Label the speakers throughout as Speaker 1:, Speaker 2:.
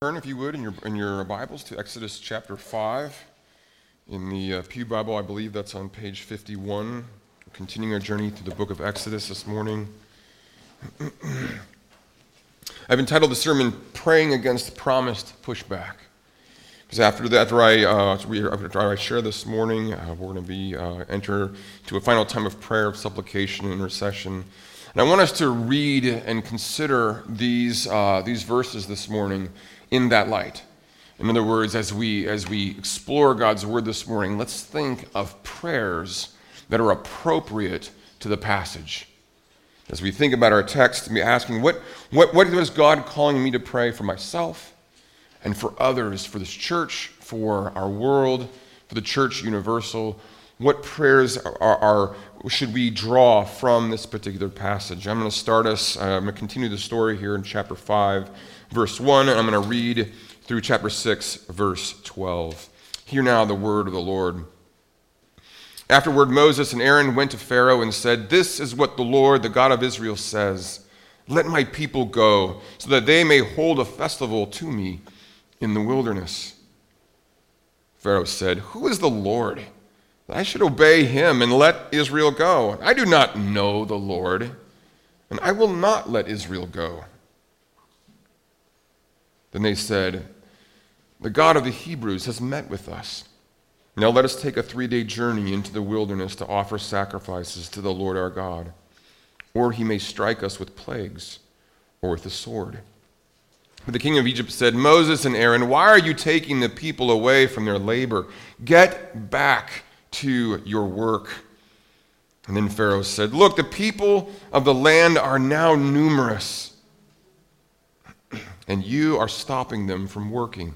Speaker 1: Turn, if you would, in your, in your Bibles to Exodus chapter 5. In the uh, Pew Bible, I believe that's on page 51. We're continuing our journey through the book of Exodus this morning. I've entitled the sermon, Praying Against Promised Pushback. Because after, after, I, uh, after I share this morning, uh, we're going to be uh, enter to a final time of prayer, of supplication, and intercession. And I want us to read and consider these, uh, these verses this morning in that light. In other words, as we, as we explore God's word this morning, let's think of prayers that are appropriate to the passage. As we think about our text, be asking, what, what, what is God calling me to pray for myself and for others, for this church, for our world, for the church universal? What prayers are, are should we draw from this particular passage? I'm going to start us, uh, I'm going to continue the story here in chapter 5 verse 1, and I'm going to read through chapter 6, verse 12. Hear now the word of the Lord. Afterward, Moses and Aaron went to Pharaoh and said, This is what the Lord, the God of Israel, says Let my people go, so that they may hold a festival to me in the wilderness. Pharaoh said, Who is the Lord? I should obey him and let Israel go. I do not know the Lord, and I will not let Israel go. Then they said, The God of the Hebrews has met with us. Now let us take a three day journey into the wilderness to offer sacrifices to the Lord our God. Or he may strike us with plagues or with the sword. But the king of Egypt said, Moses and Aaron, why are you taking the people away from their labor? Get back to your work. And then Pharaoh said, Look, the people of the land are now numerous and you are stopping them from working.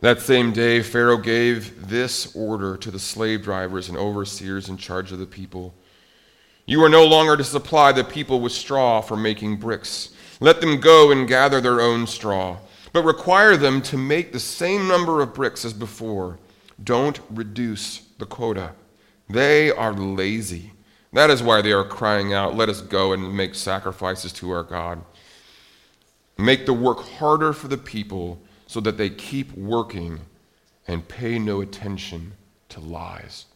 Speaker 1: That same day, Pharaoh gave this order to the slave drivers and overseers in charge of the people You are no longer to supply the people with straw for making bricks. Let them go and gather their own straw, but require them to make the same number of bricks as before. Don't reduce the quota. They are lazy. That is why they are crying out, Let us go and make sacrifices to our God. Make the work harder for the people so that they keep working and pay no attention to lies.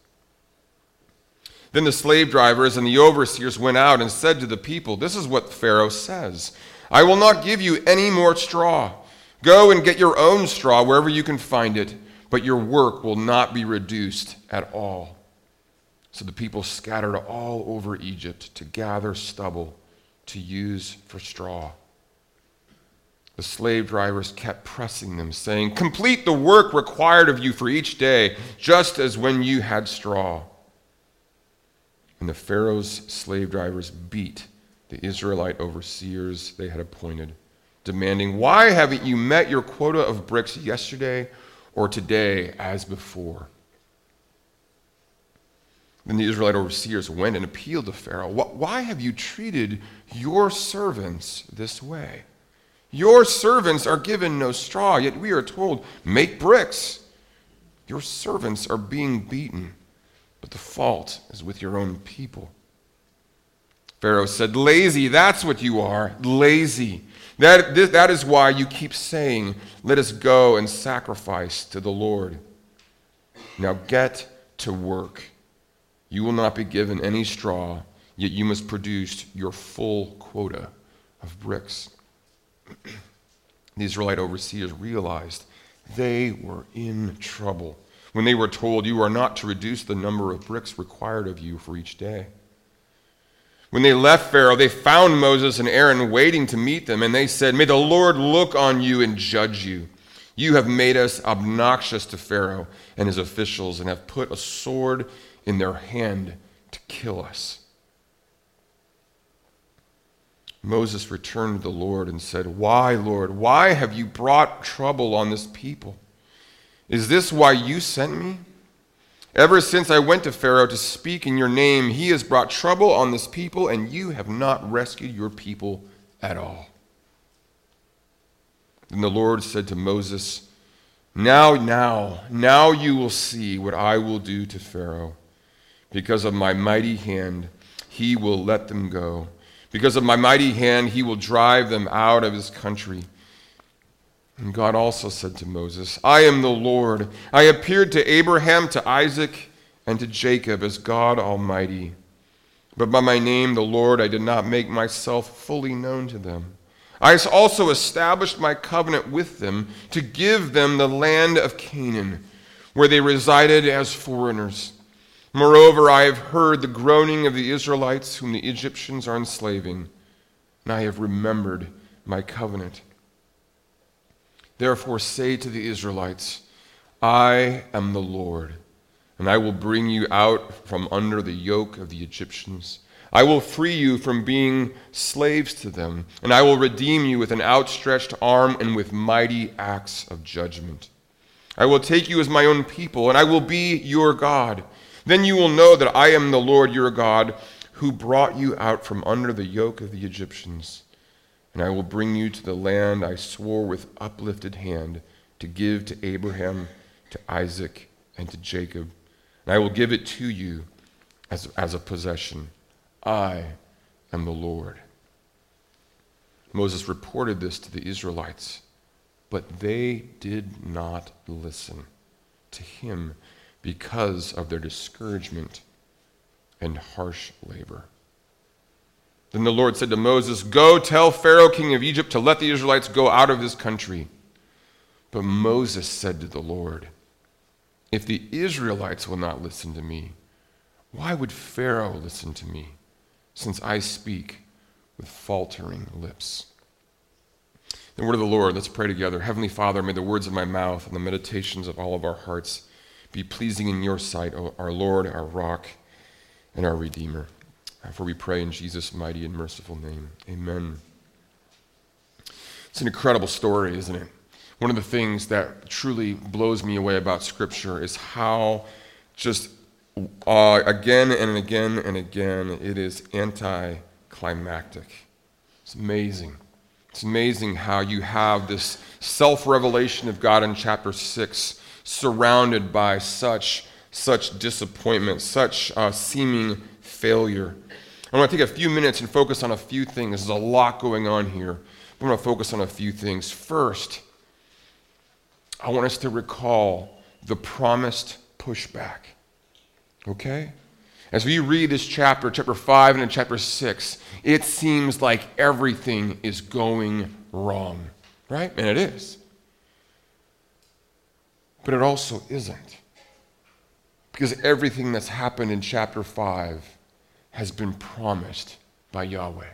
Speaker 1: Then the slave drivers and the overseers went out and said to the people, This is what Pharaoh says I will not give you any more straw. Go and get your own straw wherever you can find it, but your work will not be reduced at all. So the people scattered all over Egypt to gather stubble to use for straw. The slave drivers kept pressing them, saying, Complete the work required of you for each day, just as when you had straw. And the Pharaoh's slave drivers beat the Israelite overseers they had appointed, demanding, Why haven't you met your quota of bricks yesterday or today as before? Then the Israelite overseers went and appealed to Pharaoh, Why have you treated your servants this way? Your servants are given no straw, yet we are told, Make bricks. Your servants are being beaten, but the fault is with your own people. Pharaoh said, Lazy, that's what you are, lazy. That, that is why you keep saying, Let us go and sacrifice to the Lord. Now get to work. You will not be given any straw, yet you must produce your full quota of bricks. The Israelite overseers realized they were in trouble when they were told, You are not to reduce the number of bricks required of you for each day. When they left Pharaoh, they found Moses and Aaron waiting to meet them, and they said, May the Lord look on you and judge you. You have made us obnoxious to Pharaoh and his officials, and have put a sword in their hand to kill us. Moses returned to the Lord and said, Why, Lord, why have you brought trouble on this people? Is this why you sent me? Ever since I went to Pharaoh to speak in your name, he has brought trouble on this people, and you have not rescued your people at all. Then the Lord said to Moses, Now, now, now you will see what I will do to Pharaoh. Because of my mighty hand, he will let them go because of my mighty hand, he will drive them out of his country. And God also said to Moses, I am the Lord. I appeared to Abraham, to Isaac, and to Jacob as God Almighty. But by my name, the Lord, I did not make myself fully known to them. I also established my covenant with them to give them the land of Canaan, where they resided as foreigners. Moreover, I have heard the groaning of the Israelites, whom the Egyptians are enslaving, and I have remembered my covenant. Therefore, say to the Israelites, I am the Lord, and I will bring you out from under the yoke of the Egyptians. I will free you from being slaves to them, and I will redeem you with an outstretched arm and with mighty acts of judgment. I will take you as my own people, and I will be your God. Then you will know that I am the Lord your God, who brought you out from under the yoke of the Egyptians and I will bring you to the land I swore with uplifted hand to give to Abraham, to Isaac, and to Jacob. And I will give it to you as, as a possession. I am the Lord. Moses reported this to the Israelites, but they did not listen to him because of their discouragement and harsh labor. Then the Lord said to Moses, Go tell Pharaoh, king of Egypt, to let the Israelites go out of his country. But Moses said to the Lord, If the Israelites will not listen to me, why would Pharaoh listen to me, since I speak with faltering lips? The word of the Lord, let's pray together. Heavenly Father, may the words of my mouth and the meditations of all of our hearts be pleasing in your sight, O our Lord, our rock, and our Redeemer. For we pray in Jesus' mighty and merciful name. Amen. It's an incredible story, isn't it? One of the things that truly blows me away about Scripture is how just uh, again and again and again it is anticlimactic. It's amazing. It's amazing how you have this self revelation of God in chapter 6 surrounded by such, such disappointment, such uh, seeming failure. I want to take a few minutes and focus on a few things. There's a lot going on here. I'm going to focus on a few things. First, I want us to recall the promised pushback. Okay? As we read this chapter, chapter 5 and chapter 6, it seems like everything is going wrong, right? And it is. But it also isn't. Because everything that's happened in chapter 5 has been promised by Yahweh.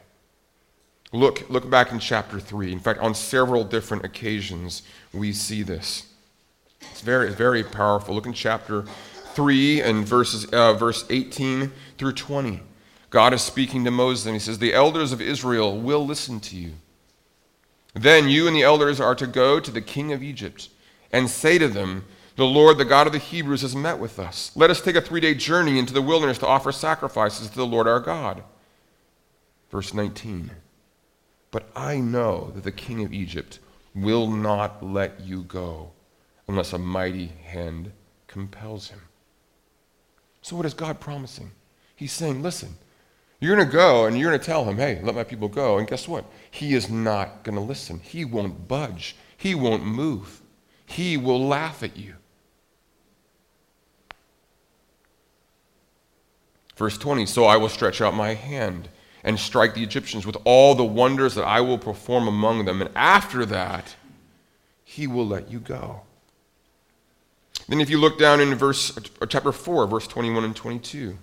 Speaker 1: Look, look back in chapter 3. In fact, on several different occasions, we see this. It's very, very powerful. Look in chapter 3 and verses, uh, verse 18 through 20. God is speaking to Moses, and he says, The elders of Israel will listen to you. Then you and the elders are to go to the king of Egypt and say to them, the Lord, the God of the Hebrews, has met with us. Let us take a three day journey into the wilderness to offer sacrifices to the Lord our God. Verse 19. But I know that the king of Egypt will not let you go unless a mighty hand compels him. So, what is God promising? He's saying, listen, you're going to go and you're going to tell him, hey, let my people go. And guess what? He is not going to listen. He won't budge, he won't move. He will laugh at you. Verse 20 So I will stretch out my hand and strike the Egyptians with all the wonders that I will perform among them. And after that, he will let you go. Then, if you look down in verse, chapter 4, verse 21 and 22,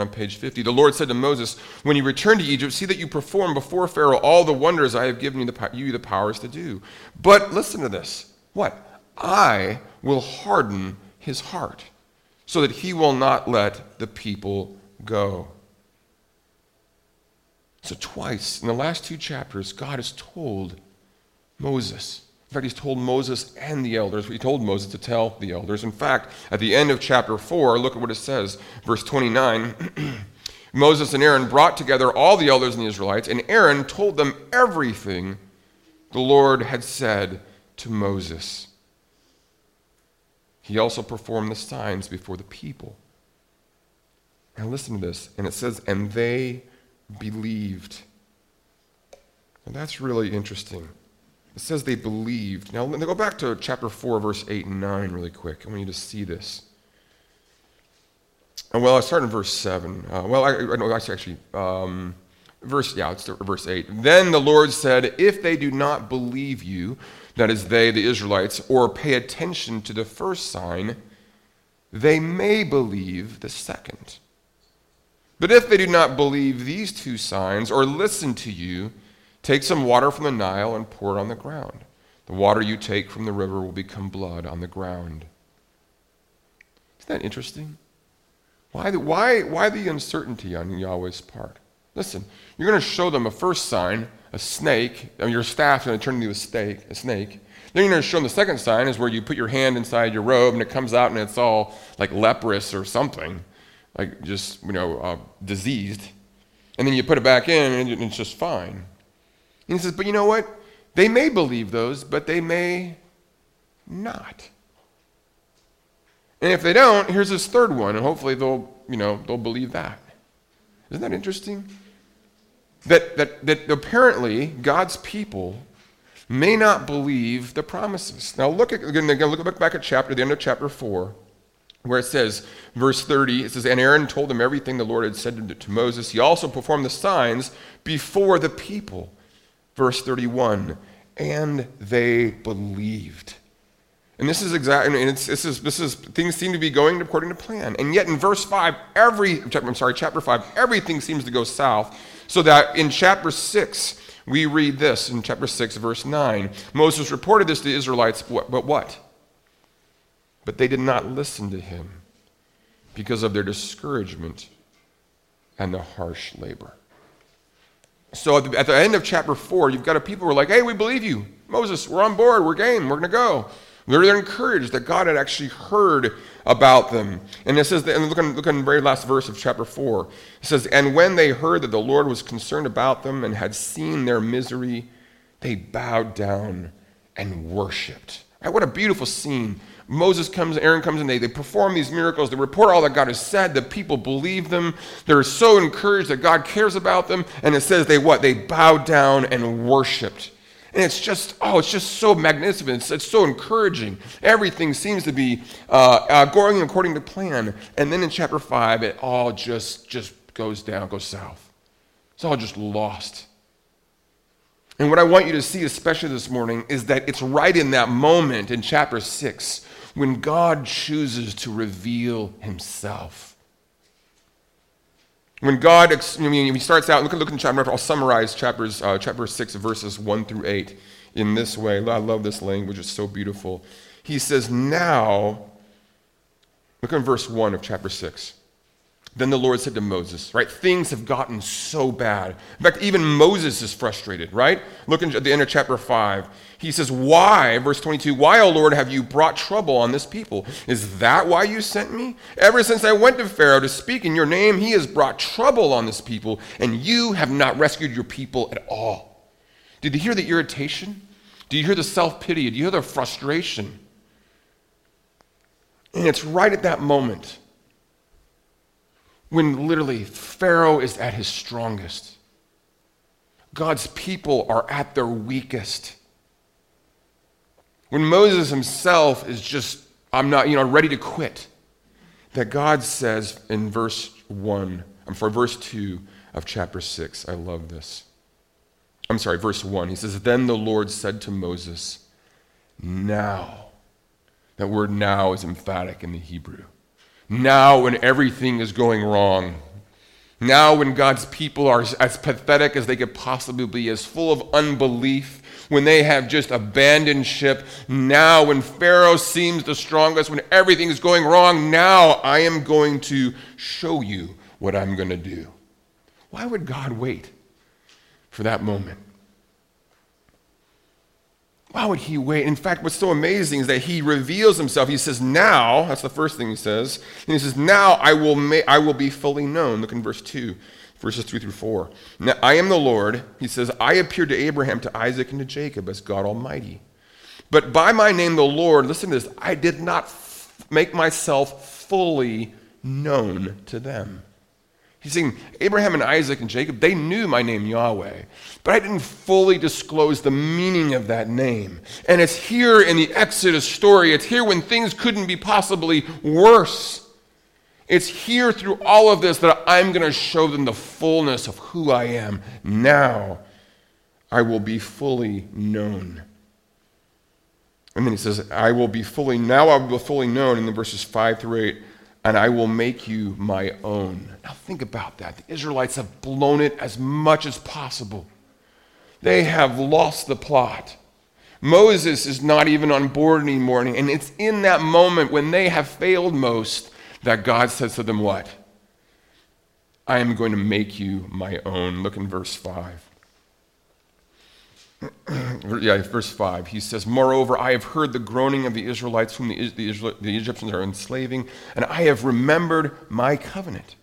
Speaker 1: on page 50, the Lord said to Moses, When you return to Egypt, see that you perform before Pharaoh all the wonders I have given you the, you the powers to do. But listen to this. What? I will harden his heart so that he will not let the people go. So, twice in the last two chapters, God has told Moses. In fact, he's told Moses and the elders. He told Moses to tell the elders. In fact, at the end of chapter 4, look at what it says, verse 29. Moses and Aaron brought together all the elders and the Israelites, and Aaron told them everything the Lord had said to Moses. He also performed the signs before the people. Now listen to this. And it says, and they believed. And that's really interesting. It says they believed. Now, let me go back to chapter 4, verse 8 and 9 really quick. I want you to see this. Uh, well, I start in verse 7. Uh, well, I, I actually, um, verse, yeah, it's verse 8. Then the Lord said, If they do not believe you, that is, they, the Israelites, or pay attention to the first sign, they may believe the second. But if they do not believe these two signs or listen to you, take some water from the Nile and pour it on the ground. The water you take from the river will become blood on the ground. Isn't that interesting? Why the, why, why the uncertainty on Yahweh's part? Listen, you're going to show them a first sign, a snake. Mean, your staff's going to turn into a snake. A snake. Then you're going to show them the second sign is where you put your hand inside your robe and it comes out and it's all like leprous or something, like just you know uh, diseased. And then you put it back in and it's just fine. And he says, but you know what? They may believe those, but they may not. And if they don't, here's this third one, and hopefully they'll, you know, they'll believe that. Isn't that interesting? That, that, that apparently God's people may not believe the promises. Now look at, again, look back at chapter, the end of chapter 4, where it says, verse 30, it says, And Aaron told them everything the Lord had said to Moses. He also performed the signs before the people. Verse 31, and they believed. And this is exactly, and it's, this is, this is, things seem to be going according to plan. And yet in verse 5, every, I'm sorry, chapter 5, everything seems to go south. So that in chapter 6, we read this in chapter 6, verse 9. Moses reported this to the Israelites, but what? But they did not listen to him because of their discouragement and the harsh labor. So at the, at the end of chapter 4, you've got a people who are like, hey, we believe you. Moses, we're on board, we're game, we're going to go. They're encouraged that God had actually heard about them. And it says, and look on, look the very last verse of chapter 4. It says, And when they heard that the Lord was concerned about them and had seen their misery, they bowed down and worshiped. Right, what a beautiful scene. Moses comes, Aaron comes, and they, they perform these miracles. They report all that God has said. The people believe them. They're so encouraged that God cares about them. And it says they what? They bowed down and worshiped. And it's just, oh, it's just so magnificent. It's, it's so encouraging. Everything seems to be uh, uh, going according to plan. And then in chapter 5, it all just, just goes down, goes south. It's all just lost. And what I want you to see, especially this morning, is that it's right in that moment in chapter 6 when God chooses to reveal himself. When God, I mean, he starts out, look, look in chapter, I'll summarize chapters, uh, chapter 6, verses 1 through 8 in this way. I love this language, it's so beautiful. He says, Now, look in verse 1 of chapter 6. Then the Lord said to Moses, right? Things have gotten so bad. In fact, even Moses is frustrated, right? Look at the end of chapter 5. He says, Why, verse 22, why, O Lord, have you brought trouble on this people? Is that why you sent me? Ever since I went to Pharaoh to speak in your name, he has brought trouble on this people, and you have not rescued your people at all. Did you hear the irritation? Do you hear the self pity? Do you hear the frustration? And it's right at that moment when literally Pharaoh is at his strongest. God's people are at their weakest. When Moses himself is just, I'm not, you know, ready to quit, that God says in verse 1, I'm sorry, verse 2 of chapter 6, I love this. I'm sorry, verse 1. He says, Then the Lord said to Moses, Now. That word now is emphatic in the Hebrew. Now, when everything is going wrong, now, when God's people are as pathetic as they could possibly be, as full of unbelief, when they have just abandoned ship, now, when Pharaoh seems the strongest, when everything is going wrong, now I am going to show you what I'm going to do. Why would God wait for that moment? Why would he wait? In fact, what's so amazing is that he reveals himself. He says, Now, that's the first thing he says. And he says, Now I will, ma- I will be fully known. Look in verse 2, verses 3 through 4. Now I am the Lord. He says, I appeared to Abraham, to Isaac, and to Jacob as God Almighty. But by my name, the Lord, listen to this, I did not f- make myself fully known to them. He's saying, Abraham and Isaac and Jacob, they knew my name Yahweh, but I didn't fully disclose the meaning of that name. And it's here in the Exodus story, it's here when things couldn't be possibly worse. It's here through all of this that I'm going to show them the fullness of who I am. Now I will be fully known. And then he says, I will be fully, now I will be fully known in the verses 5 through 8 and I will make you my own. Now, think about that. The Israelites have blown it as much as possible, they have lost the plot. Moses is not even on board anymore. And it's in that moment when they have failed most that God says to them, What? I am going to make you my own. Look in verse 5. yeah, verse 5, he says, Moreover, I have heard the groaning of the Israelites whom the, the, the Egyptians are enslaving, and I have remembered my covenant.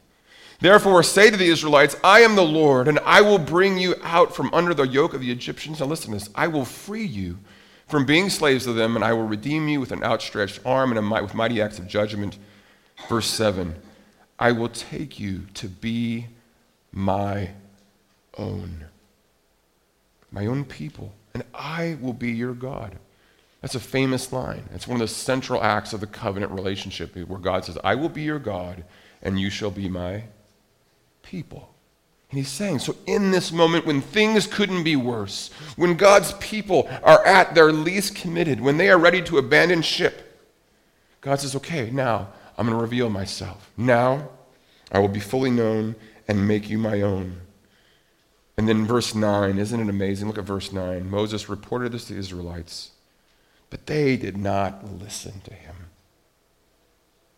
Speaker 1: Therefore, say to the Israelites, I am the Lord, and I will bring you out from under the yoke of the Egyptians. Now, listen to this I will free you from being slaves to them, and I will redeem you with an outstretched arm and with mighty acts of judgment. Verse 7 I will take you to be my own my own people, and I will be your God. That's a famous line. It's one of the central acts of the covenant relationship where God says, I will be your God, and you shall be my people. And he's saying, so in this moment when things couldn't be worse, when God's people are at their least committed, when they are ready to abandon ship, God says, okay, now I'm going to reveal myself. Now I will be fully known and make you my own. And then verse 9, isn't it amazing? Look at verse 9. Moses reported this to the Israelites, but they did not listen to him.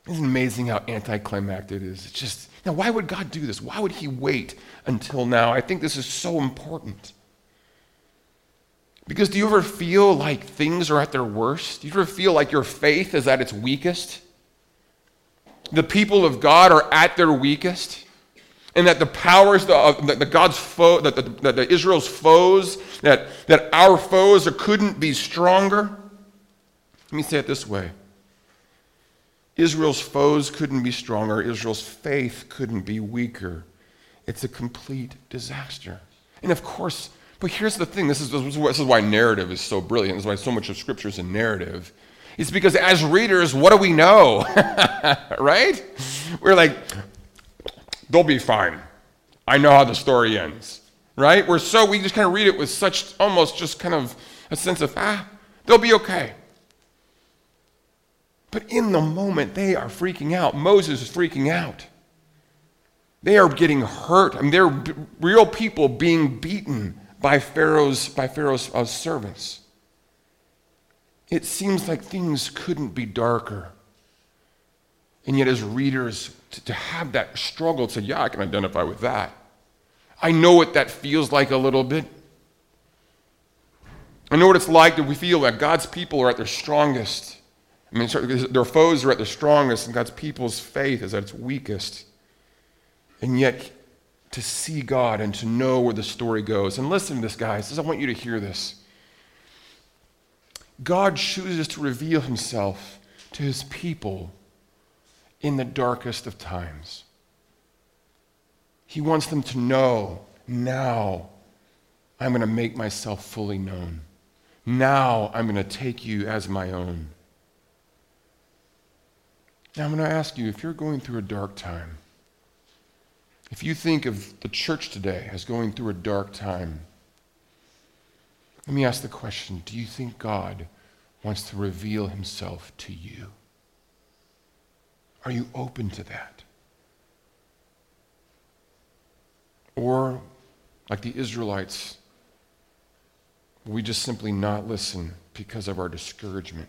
Speaker 1: Isn't amazing how anticlimactic it is? It's just, now, why would God do this? Why would he wait until now? I think this is so important. Because do you ever feel like things are at their worst? Do you ever feel like your faith is at its weakest? The people of God are at their weakest and that the powers, of the, uh, the God's foe, that the, that the Israel's foes, that, that our foes couldn't be stronger. Let me say it this way Israel's foes couldn't be stronger, Israel's faith couldn't be weaker. It's a complete disaster. And of course, but here's the thing this is, this is why narrative is so brilliant. This is why so much of Scripture is a narrative. It's because as readers, what do we know? right? We're like, they'll be fine. I know how the story ends, right? We're so, we just kind of read it with such almost just kind of a sense of, ah, they'll be okay. But in the moment, they are freaking out. Moses is freaking out. They are getting hurt. I mean, they're real people being beaten by Pharaoh's, by Pharaoh's uh, servants. It seems like things couldn't be darker. And yet, as readers, to, to have that struggle, to yeah, I can identify with that. I know what that feels like a little bit. I know what it's like that we feel that God's people are at their strongest. I mean, their foes are at their strongest, and God's people's faith is at its weakest. And yet, to see God and to know where the story goes. And listen to this, guys. I want you to hear this. God chooses to reveal himself to his people in the darkest of times. He wants them to know now I'm going to make myself fully known. Now I'm going to take you as my own. Now I'm going to ask you if you're going through a dark time, if you think of the church today as going through a dark time, let me ask the question do you think God wants to reveal himself to you? Are you open to that? Or, like the Israelites, we just simply not listen because of our discouragement,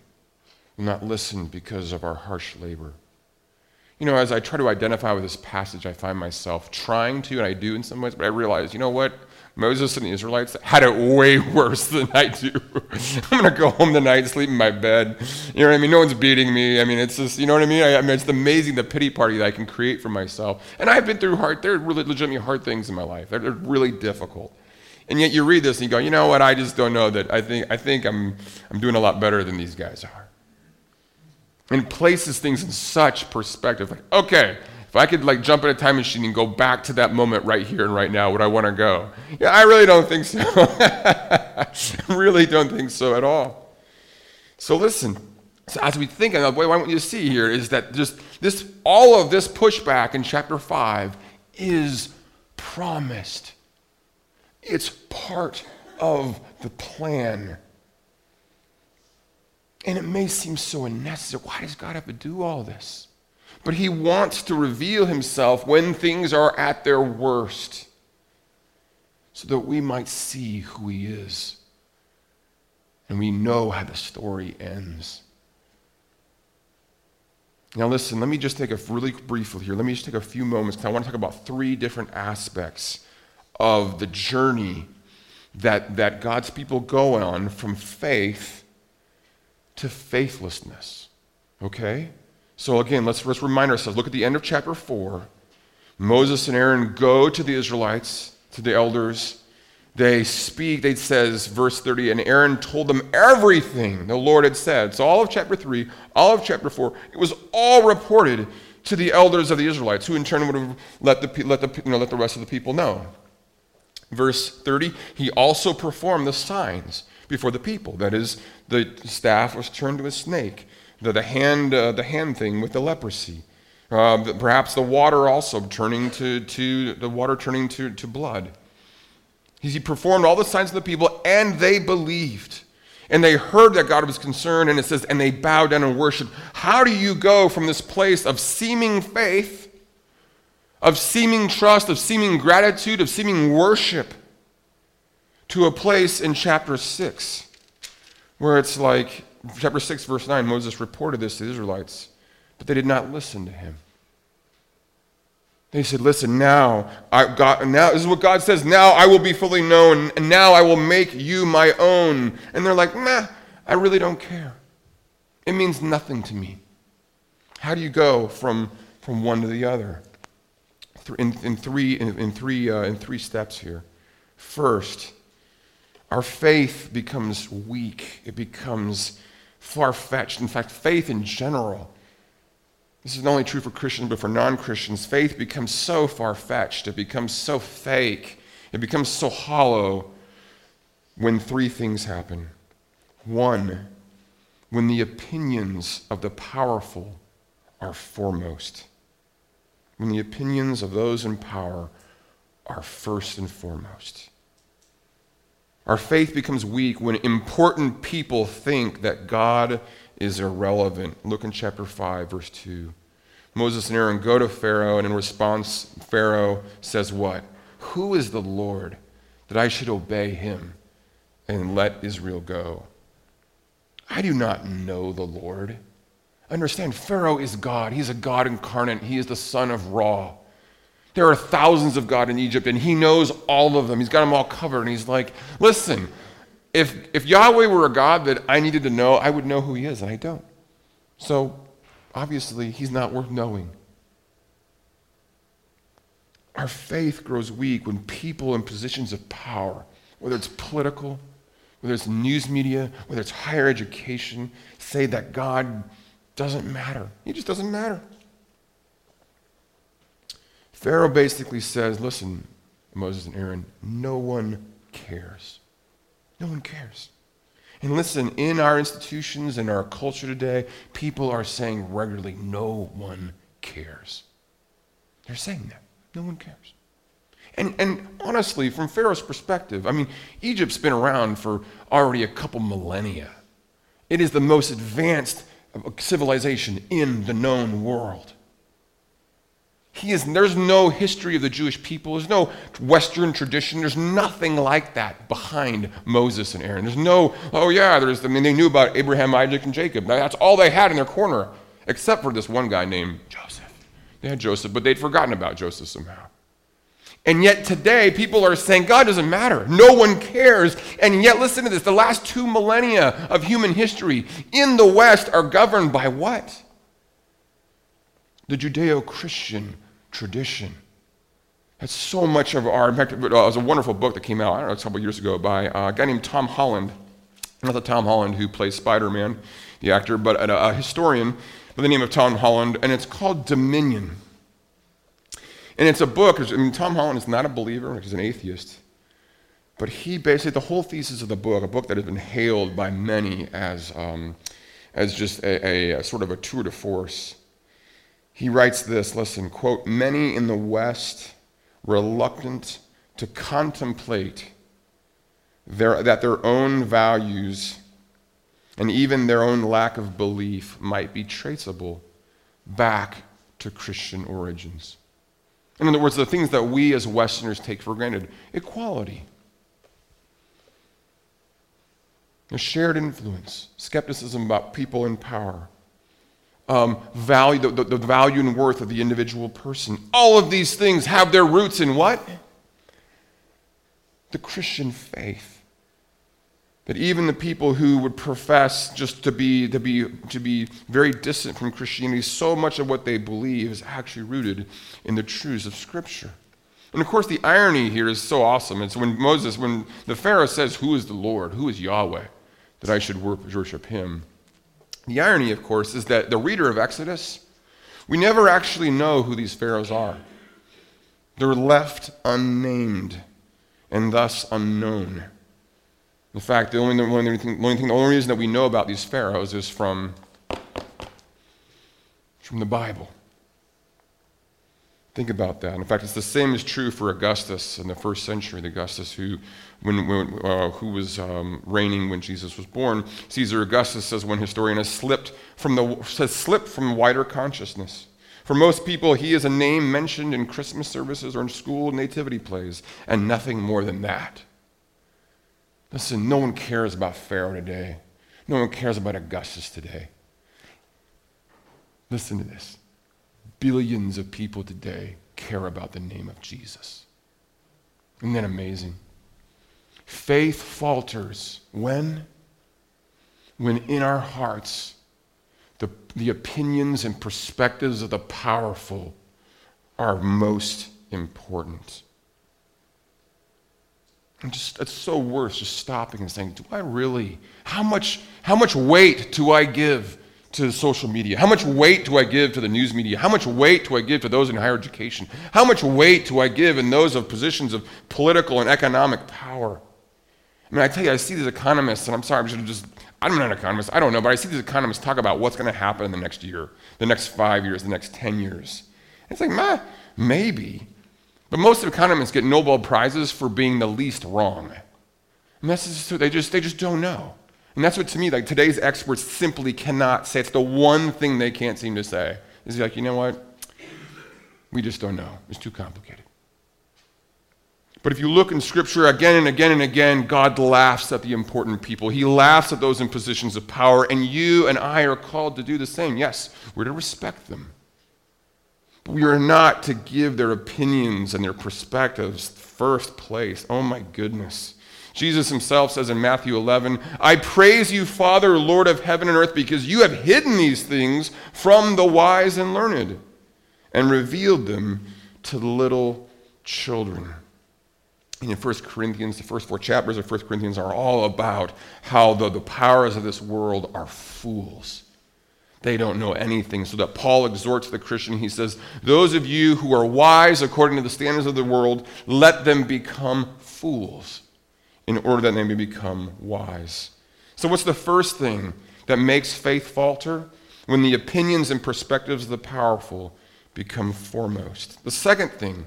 Speaker 1: not listen because of our harsh labor. You know, as I try to identify with this passage, I find myself trying to, and I do in some ways, but I realize, you know what? Moses and the Israelites had it way worse than I do. I'm going to go home tonight, sleep in my bed. You know what I mean? No one's beating me. I mean, it's just, you know what I mean? I, I mean, it's amazing the pity party that I can create for myself. And I've been through hard, there are really legitimately hard things in my life. They're, they're really difficult. And yet you read this and you go, you know what? I just don't know that. I think, I think I'm, I'm doing a lot better than these guys are. And places things in such perspective. Like, okay, If I could like jump in a time machine and go back to that moment right here and right now, would I want to go? Yeah, I really don't think so. I really don't think so at all. So listen, so as we think, and what I want you to see here is that just this, all of this pushback in chapter five is promised. It's part of the plan. And it may seem so unnecessary. Why does God have to do all this? But He wants to reveal Himself when things are at their worst so that we might see who He is. And we know how the story ends. Now, listen, let me just take a really briefly here. Let me just take a few moments because I want to talk about three different aspects of the journey that, that God's people go on from faith to faithlessness. Okay? So, again, let's, let's remind ourselves look at the end of chapter 4. Moses and Aaron go to the Israelites, to the elders, they speak, they says, verse 30, and Aaron told them everything the Lord had said. So all of chapter 3, all of chapter 4, it was all reported to the elders of the Israelites, who in turn would have let the, let the, you know, let the rest of the people know. Verse 30, he also performed the signs before the people. That is, the staff was turned to a snake, the, the, hand, uh, the hand thing with the leprosy. Uh, perhaps the water also turning to, to the water turning to, to blood. He performed all the signs of the people, and they believed. And they heard that God was concerned, and it says, and they bowed down and worshiped. How do you go from this place of seeming faith, of seeming trust, of seeming gratitude, of seeming worship, to a place in chapter 6, where it's like, chapter 6, verse 9, Moses reported this to the Israelites, but they did not listen to him. They said, Listen, now, I, God, now, this is what God says, now I will be fully known, and now I will make you my own. And they're like, Nah, I really don't care. It means nothing to me. How do you go from, from one to the other? In, in three, in, in three, uh, in three steps here. First, our faith becomes weak, it becomes far fetched. In fact, faith in general this is not only true for Christians, but for non Christians. Faith becomes so far fetched, it becomes so fake, it becomes so hollow when three things happen. One, when the opinions of the powerful are foremost, when the opinions of those in power are first and foremost. Our faith becomes weak when important people think that God is irrelevant. Look in chapter 5, verse 2. Moses and Aaron go to Pharaoh, and in response, Pharaoh says, What? Who is the Lord that I should obey him and let Israel go? I do not know the Lord. Understand, Pharaoh is God. He's a God incarnate. He is the son of Ra. There are thousands of God in Egypt, and he knows all of them. He's got them all covered. And he's like, listen, if, if Yahweh were a God that I needed to know, I would know who he is, and I don't. So obviously, he's not worth knowing. Our faith grows weak when people in positions of power, whether it's political, whether it's news media, whether it's higher education, say that God doesn't matter. He just doesn't matter. Pharaoh basically says, listen, Moses and Aaron, no one cares. No one cares. And listen, in our institutions and our culture today, people are saying regularly, no one cares. They're saying that. No one cares. And, and honestly, from Pharaoh's perspective, I mean, Egypt's been around for already a couple millennia. It is the most advanced civilization in the known world. He is, there's no history of the Jewish people. There's no Western tradition. There's nothing like that behind Moses and Aaron. There's no, oh yeah, there's, I mean, they knew about Abraham, Isaac, and Jacob. That's all they had in their corner, except for this one guy named Joseph. They had Joseph, but they'd forgotten about Joseph somehow. And yet today, people are saying God doesn't matter. No one cares. And yet, listen to this the last two millennia of human history in the West are governed by what? The Judeo Christian tradition. That's so much of our. In fact, it was a wonderful book that came out, I don't know, a couple years ago by a guy named Tom Holland. Not the Tom Holland who plays Spider Man, the actor, but a, a historian by the name of Tom Holland, and it's called Dominion. And it's a book, I mean, Tom Holland is not a believer, he's an atheist. But he basically, the whole thesis of the book, a book that has been hailed by many as, um, as just a, a, a sort of a tour de force. He writes this listen, quote, many in the West reluctant to contemplate their, that their own values and even their own lack of belief might be traceable back to Christian origins. In other words, the things that we as Westerners take for granted equality, a shared influence, skepticism about people in power, um, value, the, the, value and worth of the individual person. All of these things have their roots in what? The Christian faith. That even the people who would profess just to be, to, be, to be very distant from Christianity, so much of what they believe is actually rooted in the truths of Scripture. And of course, the irony here is so awesome. It's when Moses, when the Pharaoh says, Who is the Lord? Who is Yahweh? That I should worship him. The irony, of course, is that the reader of Exodus, we never actually know who these pharaohs are. They're left unnamed and thus unknown. In fact, the only, the only, thing, the only, thing, the only reason that we know about these pharaohs is from, from the Bible. Think about that. In fact, it's the same is true for Augustus in the first century. The Augustus who, when, when uh, who was um, reigning when Jesus was born. Caesar Augustus says one historian has slipped from the has slipped from wider consciousness. For most people, he is a name mentioned in Christmas services or in school nativity plays, and nothing more than that. Listen, no one cares about Pharaoh today. No one cares about Augustus today. Listen to this. Billions of people today care about the name of Jesus. Isn't that amazing? Faith falters when? When in our hearts, the, the opinions and perspectives of the powerful are most important. And just it's so worth just stopping and saying, do I really? How much, how much weight do I give to social media? How much weight do I give to the news media? How much weight do I give to those in higher education? How much weight do I give in those of positions of political and economic power? I mean, I tell you, I see these economists, and I'm sorry, I should just, I'm not an economist, I don't know, but I see these economists talk about what's going to happen in the next year, the next five years, the next 10 years. It's like, meh, maybe. But most economists get Nobel Prizes for being the least wrong. And that's just, they just, they just don't know. And that's what to me, like today's experts simply cannot say. It's the one thing they can't seem to say. Is like, you know what? We just don't know. It's too complicated. But if you look in Scripture again and again and again, God laughs at the important people. He laughs at those in positions of power, and you and I are called to do the same. Yes, we're to respect them. But we are not to give their opinions and their perspectives first place. Oh my goodness. Jesus himself says in Matthew 11, I praise you, Father, Lord of heaven and earth, because you have hidden these things from the wise and learned and revealed them to little children. And in 1 Corinthians, the first four chapters of 1 Corinthians are all about how the, the powers of this world are fools they don't know anything. So that Paul exhorts the Christian, he says, Those of you who are wise according to the standards of the world, let them become fools in order that they may become wise. So, what's the first thing that makes faith falter? When the opinions and perspectives of the powerful become foremost. The second thing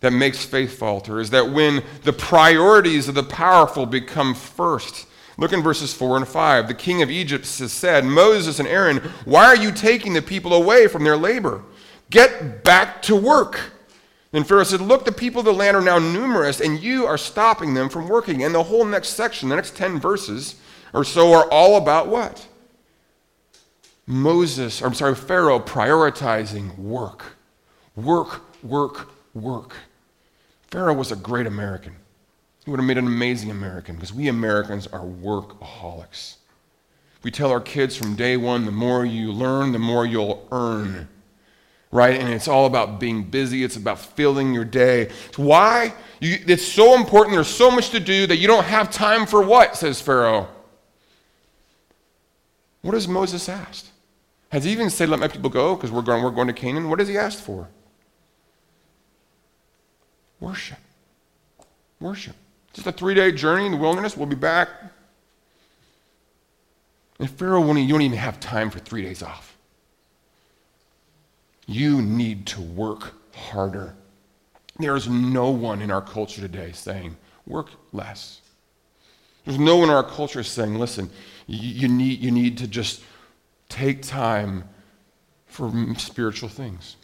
Speaker 1: that makes faith falter is that when the priorities of the powerful become first Look in verses 4 and 5. The king of Egypt has said, Moses and Aaron, why are you taking the people away from their labor? Get back to work. Then Pharaoh said, Look, the people of the land are now numerous, and you are stopping them from working. And the whole next section, the next 10 verses or so, are all about what? Moses, I'm sorry, Pharaoh prioritizing work. Work, work, work. Pharaoh was a great American. He would have made an amazing American because we Americans are workaholics. We tell our kids from day one the more you learn, the more you'll earn. Right? And it's all about being busy, it's about filling your day. Why? You, it's so important. There's so much to do that you don't have time for what, says Pharaoh. What has Moses asked? Has he even said, Let my people go because we're going, we're going to Canaan? What has he asked for? Worship. Worship. Just a three day journey in the wilderness. We'll be back. And Pharaoh won't, you don't even have time for three days off. You need to work harder. There is no one in our culture today saying, work less. There's no one in our culture saying, listen, you, need, you need to just take time for spiritual things.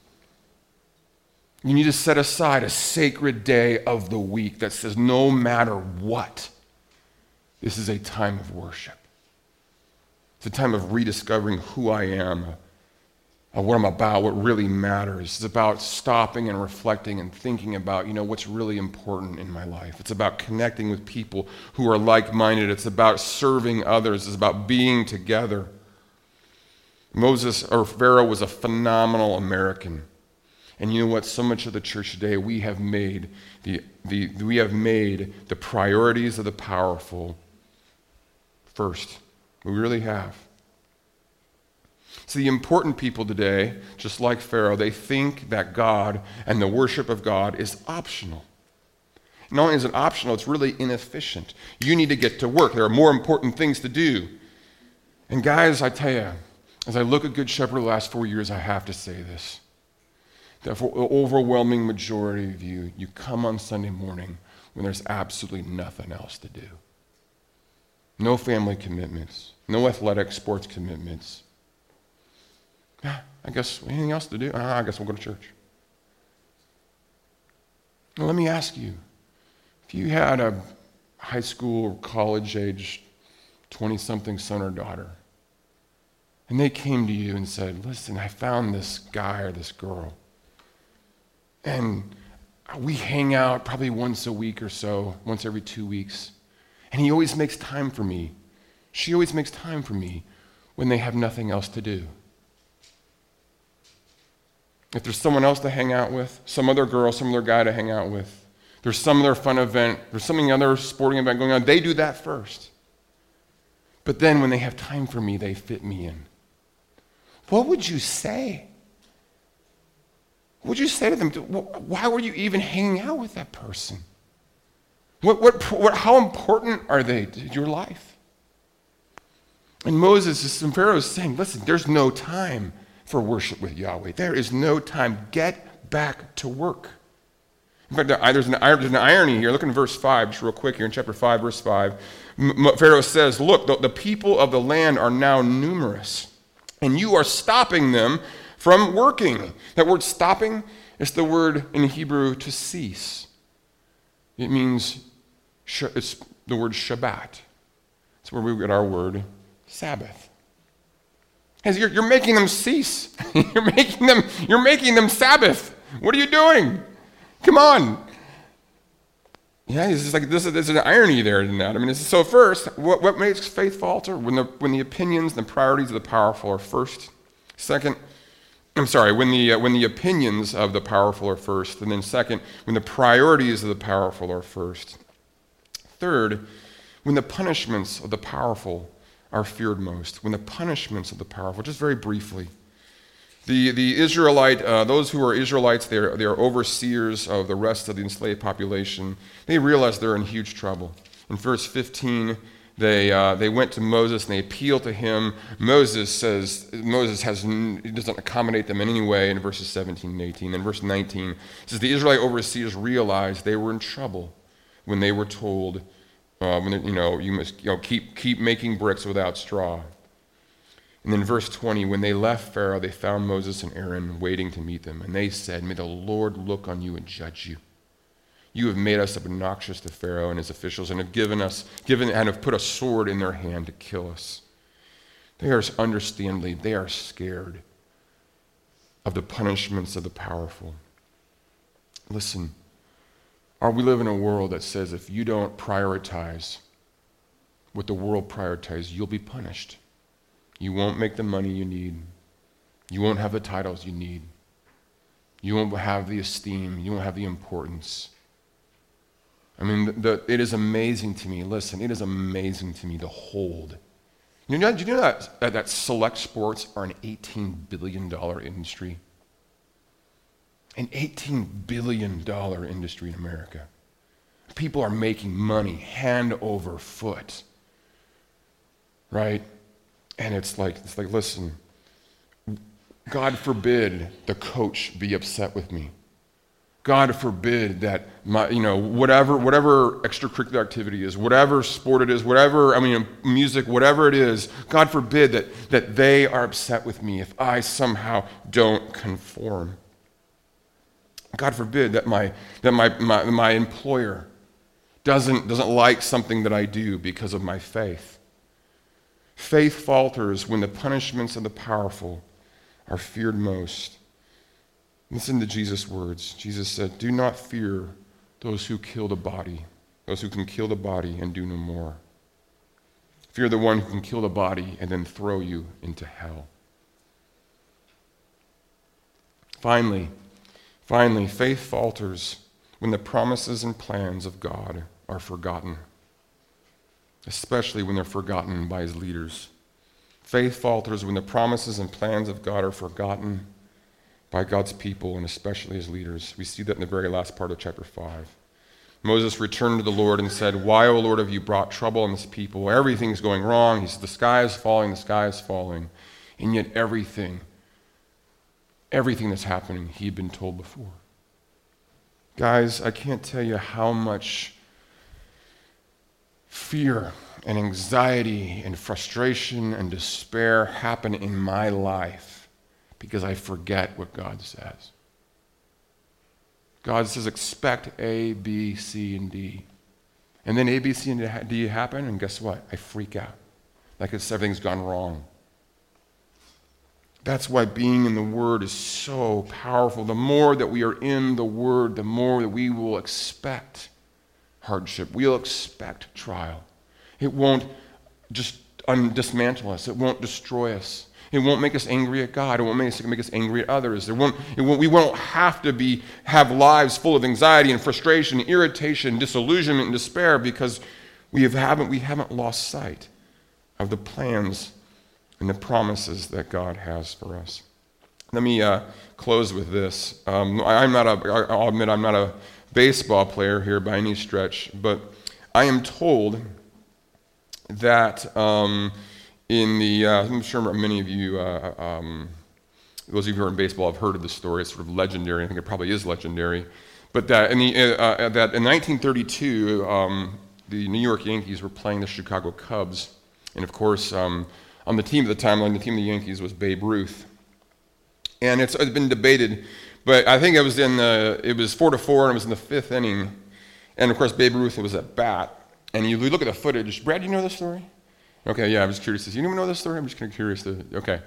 Speaker 1: You need to set aside a sacred day of the week that says, no matter what, this is a time of worship. It's a time of rediscovering who I am, what I'm about, what really matters. It's about stopping and reflecting and thinking about, you know, what's really important in my life. It's about connecting with people who are like-minded. It's about serving others. It's about being together. Moses or Pharaoh was a phenomenal American. And you know what? So much of the church today, we have made the, the, we have made the priorities of the powerful first. We really have. So the important people today, just like Pharaoh, they think that God and the worship of God is optional. Not only is it optional, it's really inefficient. You need to get to work. There are more important things to do. And guys, I tell you, as I look at Good Shepherd the last four years, I have to say this. That for the overwhelming majority of you, you come on Sunday morning when there's absolutely nothing else to do. No family commitments, no athletic sports commitments, I guess anything else to do? Uh, I guess we'll go to church. Now, let me ask you if you had a high school or college age 20 something son or daughter, and they came to you and said, Listen, I found this guy or this girl, and we hang out probably once a week or so, once every two weeks, and he always makes time for me. She always makes time for me when they have nothing else to do. If there's someone else to hang out with, some other girl, some other guy to hang out with, there's some other fun event, there's something other sporting event going on, they do that first. But then when they have time for me, they fit me in. What would you say? What would you say to them? Why were you even hanging out with that person? What, what, what, how important are they to your life? And Moses and Pharaoh is saying, listen, there's no time for worship with Yahweh. There is no time. Get back to work. In fact, there's an, there's an irony here. Look in verse 5, just real quick here in chapter 5, verse 5. Pharaoh says, Look, the, the people of the land are now numerous, and you are stopping them from working. That word stopping is the word in Hebrew to cease. It means, it's the word Shabbat. It's where we get our word Sabbath. You're, you're making them cease. you're, making them, you're making them Sabbath. What are you doing? Come on. Yeah, it's just like this is, there's an irony there in that. I mean, so first, what, what makes faith falter? When the, when the opinions and the priorities of the powerful are first. Second, I'm sorry, when the, uh, when the opinions of the powerful are first. And then second, when the priorities of the powerful are first. Third, when the punishments of the powerful are feared most, when the punishments of the powerful, just very briefly. The, the Israelite, uh, those who are Israelites, they are, they are overseers of the rest of the enslaved population. They realize they're in huge trouble. In verse 15, they, uh, they went to Moses and they appeal to him. Moses says, Moses has, doesn't accommodate them in any way in verses 17 and 18. In verse 19, says, The Israelite overseers realized they were in trouble when they were told uh, when, you know, you must you know, keep, keep making bricks without straw. And then verse 20, when they left Pharaoh, they found Moses and Aaron waiting to meet them. And they said, May the Lord look on you and judge you. You have made us obnoxious to Pharaoh and his officials and have given us, given and have put a sword in their hand to kill us. They are understandably, they are scared of the punishments of the powerful. Listen, or we live in a world that says if you don't prioritize what the world prioritizes, you'll be punished. You won't make the money you need. You won't have the titles you need. You won't have the esteem. You won't have the importance. I mean, the, the, it is amazing to me. Listen, it is amazing to me to hold. You know, do you know that, that, that select sports are an $18 billion industry? An $18 billion industry in America. People are making money hand over foot. Right? And it's like, it's like, listen, God forbid the coach be upset with me. God forbid that my, you know, whatever, whatever extracurricular activity is, whatever sport it is, whatever, I mean, music, whatever it is, God forbid that, that they are upset with me if I somehow don't conform. God forbid that my, that my, my, my employer doesn't, doesn't like something that I do because of my faith. Faith falters when the punishments of the powerful are feared most. Listen to Jesus' words. Jesus said, Do not fear those who kill the body, those who can kill the body and do no more. Fear the one who can kill the body and then throw you into hell. Finally, finally, faith falters when the promises and plans of God are forgotten, especially when they're forgotten by his leaders. Faith falters when the promises and plans of God are forgotten by God's people and especially his leaders. We see that in the very last part of chapter 5. Moses returned to the Lord and said, Why, O Lord, have you brought trouble on this people? Everything's going wrong. He said, The sky is falling, the sky is falling. And yet, everything, everything that's happening, he had been told before. Guys, I can't tell you how much fear and anxiety and frustration and despair happen in my life because I forget what God says. God says, expect A, B, C, and D. And then A, B, C, and D happen, and guess what? I freak out. Like it's, everything's gone wrong. That's why being in the Word is so powerful. The more that we are in the Word, the more that we will expect hardship. We'll expect trial. It won't just dismantle us, it won't destroy us. It won't make us angry at God. It won't make us, make us angry at others. Won't, won't, we won't have to be, have lives full of anxiety and frustration, irritation, disillusionment, and despair because we, have, haven't, we haven't lost sight of the plans and the promises that God has for us. Let me uh, close with this. Um, I'm not a, I'll admit I'm not a baseball player here by any stretch, but I am told that. Um, in the, uh, I'm sure many of you, uh, um, those of you who are in baseball have heard of this story. It's sort of legendary. I think it probably is legendary. But that in, the, uh, uh that in 1932, um, the New York Yankees were playing the Chicago Cubs. And of course, um, on the team at the time, on the team of the Yankees was Babe Ruth. And it's, it's been debated, but I think it was in the, it was four to four, and it was in the fifth inning. And of course, Babe Ruth was at bat. And you look at the footage. Brad, do you know this story? Okay, yeah, I'm just curious. You even know this story? I'm just kind of curious to. Okay.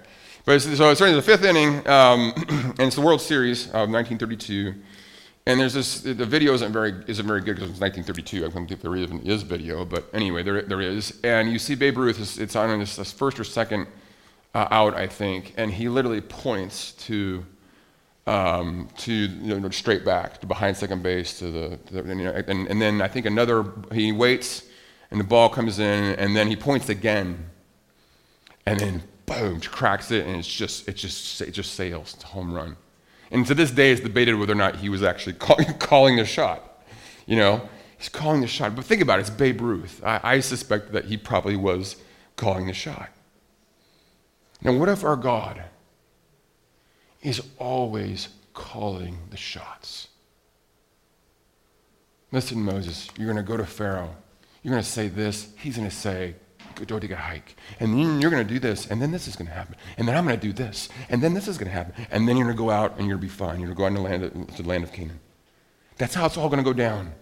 Speaker 1: But so it's starting the fifth inning, um, and it's the World Series of 1932. And there's this, the video isn't very, isn't very good because it's 1932. I don't think there even is video, but anyway, there, there is. And you see Babe Ruth, it's, on this, this, first or second uh, out, I think, and he literally points to, um, to you know, straight back, to behind second base, to the, to the and, you know, and, and then I think another, he waits and the ball comes in, and then he points again, and then boom, cracks it, and it's just it just it just sails. A home run. And to this day, it's debated whether or not he was actually call, calling the shot. You know, he's calling the shot. But think about it, it's Babe Ruth. I, I suspect that he probably was calling the shot. Now, what if our God is always calling the shots? Listen, Moses, you're going to go to Pharaoh you're going to say this, he's going to say, go take a hike. And you're going to do this, and then this is going to happen. And then I'm going to do this, and then this is going to happen. And then you're going to go out and you're going to be fine. You're going to go out into the land of, to the land of Canaan. That's how it's all going to go down.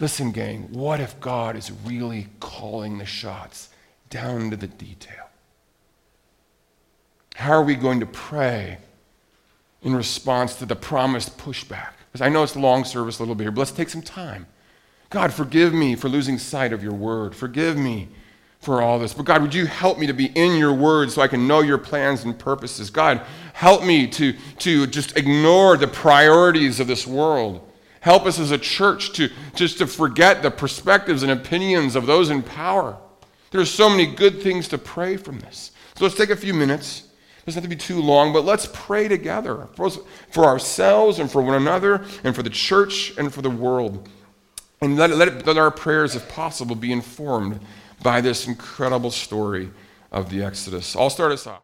Speaker 1: Listen, gang, what if God is really calling the shots down to the detail? How are we going to pray in response to the promised pushback? Because I know it's a long service a little bit here, but let's take some time. God, forgive me for losing sight of your word. Forgive me for all this. But God, would you help me to be in your word so I can know your plans and purposes? God, help me to, to just ignore the priorities of this world. Help us as a church to just to forget the perspectives and opinions of those in power. There's so many good things to pray from this. So let's take a few minutes. It doesn't have to be too long, but let's pray together for ourselves and for one another and for the church and for the world. And let, let, it, let our prayers, if possible, be informed by this incredible story of the Exodus. I'll start us off.